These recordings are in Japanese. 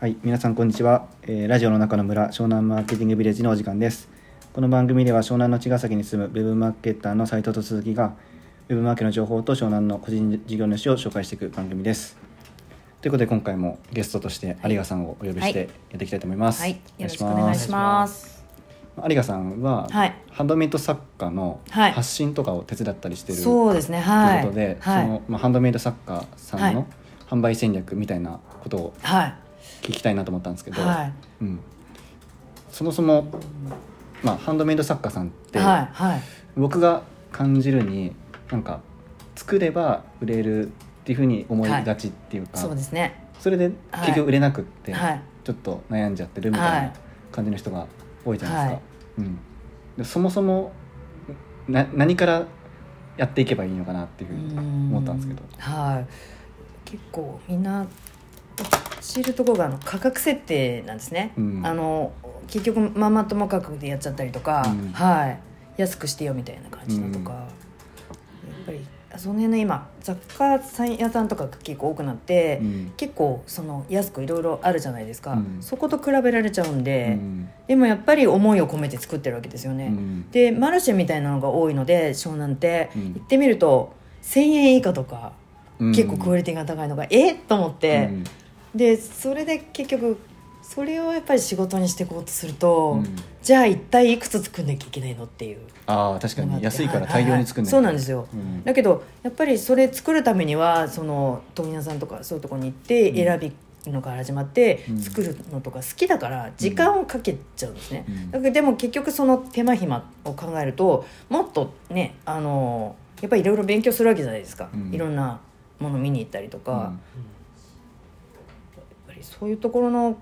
はい、皆さんこんにちは、えーラジオの中の村湘南マーケティングビレッジのお時間です。この番組では湘南の茅ヶ崎に住むウェブマーケッターの斉藤と鈴木がウェブマーケの情報と湘南の個人事業主を紹介していく番組です。ということで今回もゲストとして有賀さんをお呼びしてやっていきたいと思います、はい、よろしくお願いします。有賀さんは、はい。ハンドメイド作家のはい。発信とかを手伝ったりしてる、そうですね、はい。ということで、はい。その、まあ、ハンドメイド作家さんはの販売戦略みたいなことをはい。聞きたいなと思ったんですけど、はい。うん、そもそも、まあ、ハンドメイド作家さんって、はい。はい。僕が感じるになんか作れば売れるっていうふうに思いがちっていうか、そうですね。それではい結局売れなくって、はい。ちょっと悩んじゃってるみたいはない感じの人が多いじゃないですか。はいうん、でそもそもな何からやっていけばいいのかなっていうふうに思ったんですけど。はい。結構みんな知るところがあの価格設定なんですね。うん。あの結局ママ友価格でやっちゃったりとか、うん。はい。安くしてよみたいな感じのとか、うん。やっぱりその辺の今雑貨屋さんとかが結構多くなって。うん。結構その安くいろいろあるじゃないですか、うん。そこと比べられちゃうんで、うん。でもやっぱり思いを込めて作ってるわけですよね、うん。でマルシェみたいなのが多いので湘南って、うん。行ってみると1000円以下とか、うん。結構クオリティが高いのがえっ？と思って、うんでそれで結局それをやっぱり仕事にしていこうとすると、うん。じゃあ一体いくつ作んなきゃいけないのっていうああ確かに。安いからは大量に作んないい。そうなんですよ、うん。だけどやっぱりそれ作るためにはその問屋さんとかそういうところに行ってうん。選びのから始まってうん。作るのとか好きだから時間をかけちゃうんですね、うん。だけどでも結局その手間暇を考えるともっとねあのやっぱりいろいろ勉強するわけじゃないですか、うん。いろんなもの見に行ったりとか、りそういうところの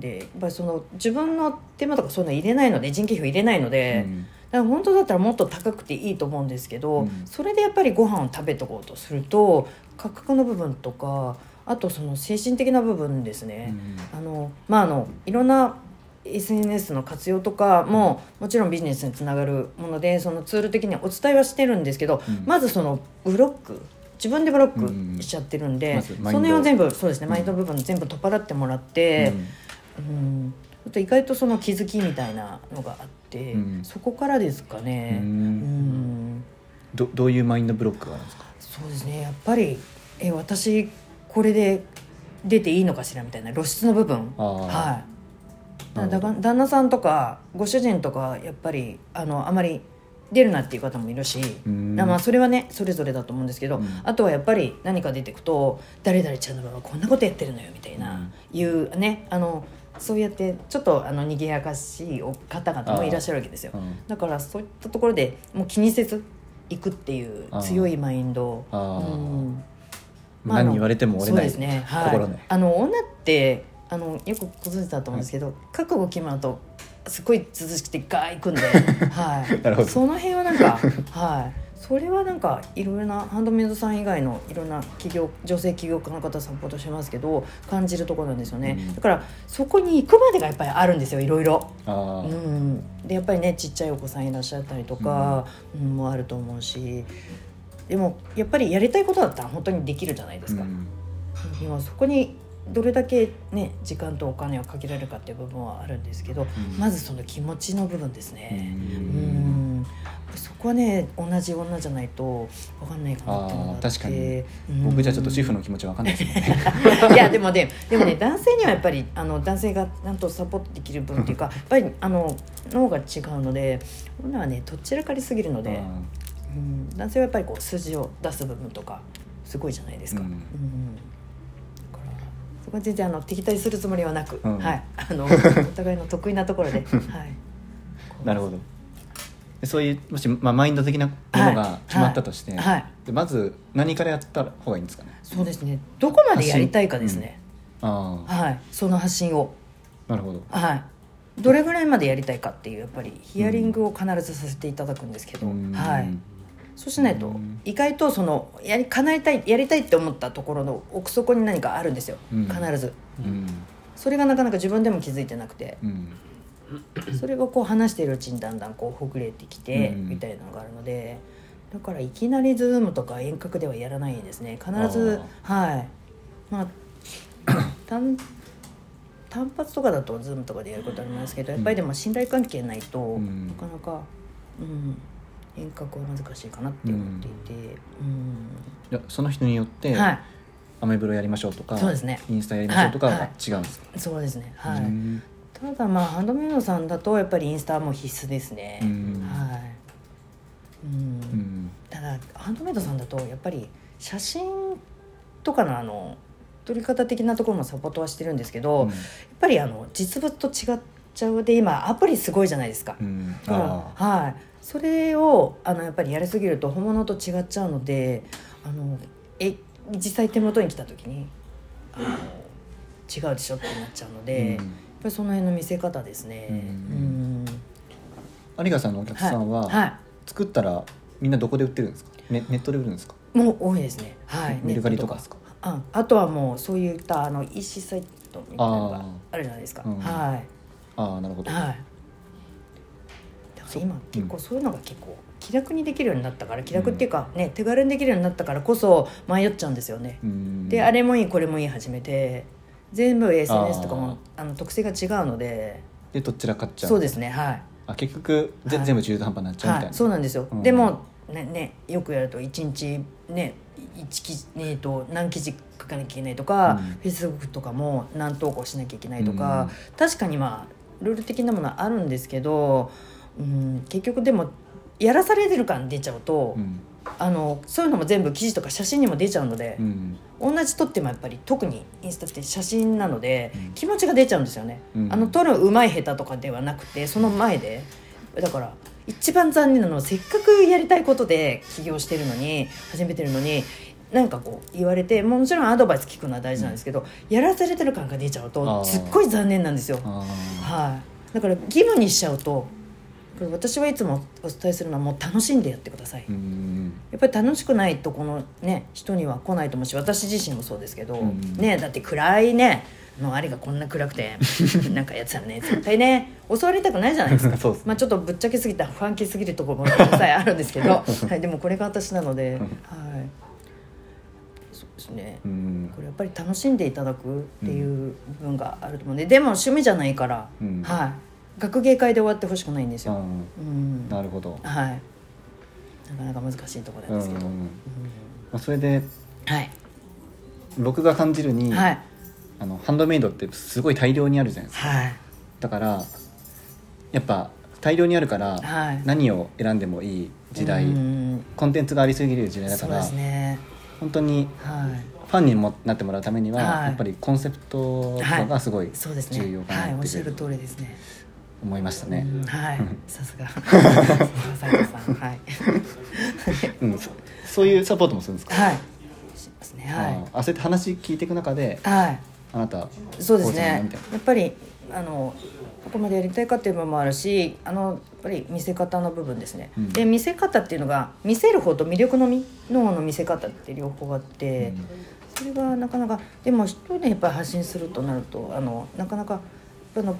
でやっぱりその自分の手間とかそういうの入れないので人件費を入れないので、うん。だから本当だったらもっと高くていいと思うんですけど、うん。それでやっぱりご飯を食べとこうとすると価格の部分とかあとその精神的な部分ですね、あのまああのいろんな SNS の活用とかももちろんビジネスにつながるものでそのツール的にはお伝えはしてるんですけど、うん。まずそのブロック自分でブロうんックしちゃってるんで、まずマインド。その辺を全部そうですね、うん。マインドの部分全部取っ払ってもらって、うん。あと意外とその気づきみたいなのがあって、うん。そこからですかね。うん。うん。どどういうマインドブロックがあるんですか？そうですねやっぱりえ私これで出ていいのかしらみたいな露出の部分。はい。だ旦那さんとかご主人とかやっぱりあのあまり出るなっていう方もいるし、うん。まあそれはねそれぞれだと思うんですけど、うん。あとはやっぱり何か出てくと「誰々ちゃんの場はこんなことやってるのよ」みたいな、うん。いうねあのそうやってちょっとあの賑やかしいお方々もいらっしゃるわけですよ。うん。だからそういったところでもう気にせず行くっていう強いマインド。うん。まあ何言われても折れないそうですね、はい、あの女ってあのよくご存知だと思うんですけど、覚悟決まるとすごい涼しくてガー行くんで、はい、なるほど。その辺はなんか、はい、それはなんかいろいろなハンドメイドさん以外のいろんな企業女性起業家の方サポートしてますけど感じるところなんですよね、うん。だからそこに行くまでがやっぱりあるんですよいろいろ。うん、でやっぱりねちっちゃいお子さんいらっしゃったりとか、うん。もあると思うし。でもやっぱりやりたいことだったら本当にできるじゃないですか、うん。でもそこにどれだけね時間とお金をかけられるかっていう部分はあるんですけど、ん。まずその気持ちの部分ですね。ううん。んそこはね同じ女じゃないと分かんないかなっていうのがあって僕じゃちょっと主婦の気持ちわかんないですもんね。いやでもねでもね男性にはやっぱりあの男性がちゃんとサポートできる分っていうかやっぱりあの脳が違うので女はねどちらかりすぎるので、うん、男性はやっぱりこう数字を出す部分とかすごいじゃないですか。ううん。んだからそこは全然あの敵対するつもりはなく、うん。はい、あの お互いの得意なところで、はい、なるほど。でそういうもし、まあ、マインド的なものが決まったとして、はい。はい。でまず何からやった方がいいんですかね？そうですね。どこまでやりたいかですね、ああ。はい、その発信を。なるほど。はい。どれぐらいまでやりたいかっていうやっぱりヒアリングを必ずさせていただくんですけど、うん。はい、そうしないとうん。意外とそのやり叶えたいやりたいって思ったところの奥底に何かあるんですよ、うん。必ず。うん。それがなかなか自分でも気づいてなくて。うん。それがこう話しているうちにだんだんこうほぐれてきてうん。みたいなのがあるのでだからいきなりズームとか遠隔ではやらないですね。必ずはい。まあ 単単発とかだと Zoom とかでやることありますけどやっぱりでも信頼関係ないと、うん。なかなか、うん、遠隔は難しいかなって思っていて、うん。いやその人によって、はい。アメブロやりましょうとかそうですね。インスタやりましょうとかははい。はい違うんですか、そうですね。はい、うん。ただまあハンドメイドさんだとやっぱりインスタはもう必須ですね、うん。はい、うん。うん。ただハンドメイドさんだとやっぱり写真とかのあの撮り方的なところもサポートはしてるんですけど、うん。やっぱりあの実物と違っちゃうで今アプリすごいじゃないですか、うん。はいそれをあのやっぱりやりすぎると本物と違っちゃうのであのえ実際手元に来た時にあの違うでしょってなっちゃうので、やっうんぱりその辺の見せ方ですね。ううん。ん有賀さんのお客さんは、はい。はい。作ったらみんなどこで売ってるんですか？ネネットで売るんですか？もう多いですね。はい。メルカリとかですか？ああとはもうそういったあの EC サイトみたいなのがあるじゃないですか。うん。はい。ああなるほど、はい。今結構そういうのが結構気楽にできるようになったから気楽っていうかね、手軽にできるようになったからこそ迷っちゃうんですよね。うん。であれもいいこれもいい始めて。全部 SNS とかもあの特性が違うので。でどちら買っちゃう？そうですねはい。あ結局ぜ、はい。全部中途半端になっちゃうみたいな、はい、そうなんですよ、うん。でもねねよくやると1日ね一記事ねと何記事書かなきゃいけないとか、うん。フェイスブックとかも何投稿しなきゃいけないとか、確かにまあルール的なものはあるんですけど、うん、結局でもやらされてる感出ちゃうと、うん。あのそういうのも全部記事とか写真にも出ちゃうのでう、ん。同じ撮ってもやっぱり特にインスタって写真なので、うん。気持ちが出ちゃうんですよね、うん。あの撮るうまい下手とかではなくてその前で。だから一番残念なのはせっかくやりたいことで起業してるのに始めてるのになんかこう言われてもちろんアドバイス聞くのは大事なんですけど、やらされてる感が出ちゃうあとー。すっごい残念なんですよ。あはい。だから義務にしちゃうと私はいつもお伝えするのはもう楽しんでやってください、やっぱり楽しくないとこのね人には来ないと思うし私自身もそうですけど、うん。ねだって暗いねのあれがこんな暗くて なんかやつらね絶対ね襲われたくないじゃないですか。すね。まあちょっとぶっちゃけすぎたファンキーすぎるところも実際あるんですけど、はい、でもこれが私なので、はい。そうですね。うん。これやっぱり楽しんでいただくっていう部分があると思うんででも趣味じゃないから、うん。はい学芸会で終わってほしくないんですよ、うんうん。なるほど、はい。なかなか難しいところなんですけど、うんうんまあ、それではい。僕が感じるに、はい。あのハンドメイドってすごい大量にあるじゃないですか。はい。だからやっぱ大量にあるからはい。何を選んでもいい時代、うんコンテンツがありすぎる時代だから、そうですね。本当にはい。ファンにもなってもらうためには、はい。やっぱりコンセプトとかがすごい重要かはいなっていう。おっしゃる通りですね思いましたね。うんはい。う んさすが はい。うん、そそういうサポートもするんですか、はい。しますね。はあーあそうやって話聞いていく中でいはい。あなたそうですね。やっぱりあのどこまでやりたいかっていう部分もあるしあのやっぱり見せ方の部分ですね、うん。で見せ方っていうのが見せる方と魅力のみの方の見せ方って両方あって、それがなかなかでも一人でやっぱり発信するとなるとあのなかなかあの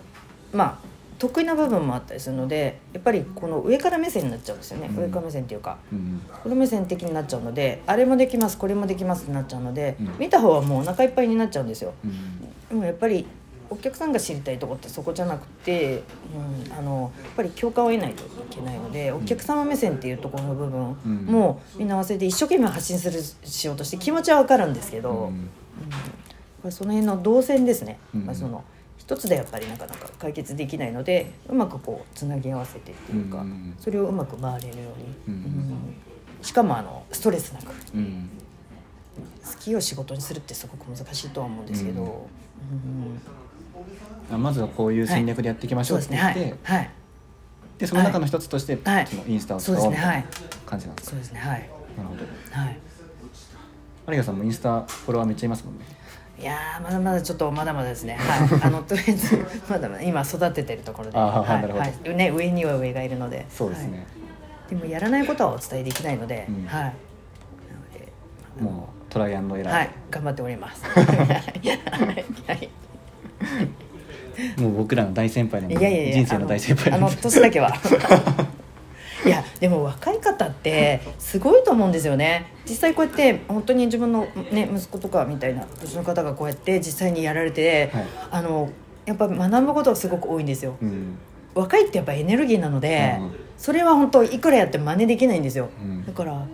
まあ得意な部分もあったりするのでやっぱりこの上から目線になっちゃうんですよね、うん。上から目線っていうか。うんこの目線的になっちゃうのであれもできますこれもできますってなっちゃうので、うん。見た方はもうお腹いっぱいになっちゃうんですよ。うん。でもやっぱりお客さんが知りたいとこってそこじゃなくて、うん、あのやっぱり共感を得ないといけないのでお客様目線っていうところの部分うんもみん。な合わせて一生懸命発信するしようとして気持ちは分かるんですけど、うん。その辺の動線ですね、うん。まあ、その一つでやっぱりなかなか解決できないのでうまくこうつなぎ合わせてっていうか、うんそれをうまく回れるように、うんうんしかもあのストレスなく。うん。好きを仕事にするってすごく難しいとは思うんですけど、まずはこういう戦略でやっていきましょそうって言って、はい。はい。でその中の一つとして、はい。そのインスタを使おうみたいな感じなんですか、そうですね。はい。なるほど。はい。有賀さんもインスタフォロワーめっちゃいますもんねいやーまだまだちょっとまだまだですね。はい。あのとりあえずまだまだ今育ててるところで。はい。ね、上には上がいるので。そうですね、はい。でもやらないことはお伝えできないので、うん。はい。なのでもうトライアンドエラー、はい。頑張っております。はい。はい。もう僕らの大先輩なのでいやいやいや人生の大先輩あの年だけは いやでも若い方ってすごいと思うんですよね。実際こうやって本当に自分の、ね、息子とかみたいな年の方がこうやって実際にやられて、はい。あのやっぱ学ぶことがすごく多いんですよ。うん。若いってやっぱエネルギーなので、うんそれは本当いくらやっても真似できないんですよ、うん。だからあの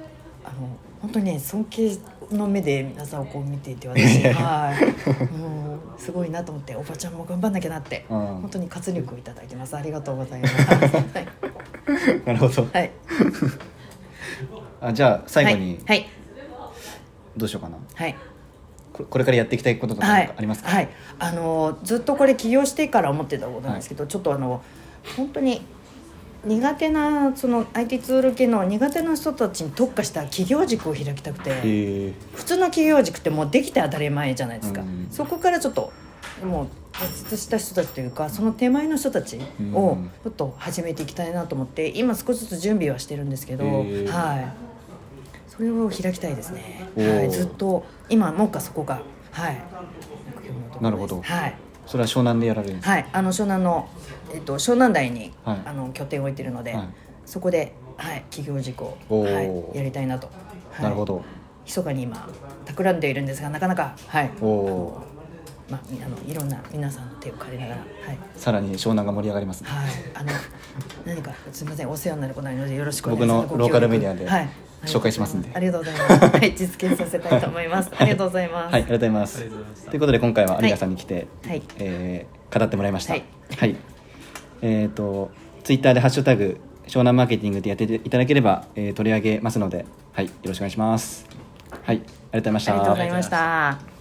本当にね尊敬の目で皆さんをこう見ていて私。はい。もうすごいなと思っておばちゃんも頑張んなきゃなってうん。本当に活力をいただいてます。ありがとうございます。はい、なるほど。はい、あじゃあ最後にはい。どうしようかな。はい。ここれからやっていきたいこととかはい。ありますか、はい、あのずっとこれ起業してから思ってたことなんですけど、ちょっとあの本当に苦手なその IT ツール系の苦手な人たちに特化した企業塾を開きたくて、普通の企業塾ってもうできて当たり前じゃないですか、うん。そこからちょっともう脱出した人たちというかその手前の人たちをうん。ちょっと始めていきたいなと思って今少しずつ準備はしてるんですけど、はい。それを開きたいですね、はい、ずっと今もうかそこがはい。目標のところです。なるほど。はい。それは湘南でやられるんですか、はい、あの湘南の、えっと、湘南台に、はい。あの拠点を置いてるので、はい。そこで、はい、企業事項おを、ー。はい、やりたいなと、はい。なるほど。密かに今企んでいるんですがなかなかはい。おおまあ、みあのいろんな皆さんの手を借りながらはい、さらに湘南が盛り上がりますね。はい、あの何かすみませんお世話になることないのでよろしくお願い僕のローカルメディアではい。紹介しますんで。ありがとうございます。はい。実現させたいと思います。ありがとうございます。はいありがとうございます。ということで今回は有賀さんに来て、はい。えー語ってもらいました。はい。えっ、とツイッターで「ハッシュタグ湘南マーケティング」でやっていただければ、えー取り上げますのではい。よろしくお願いします。はい。ありがとうございました。ありがとうございました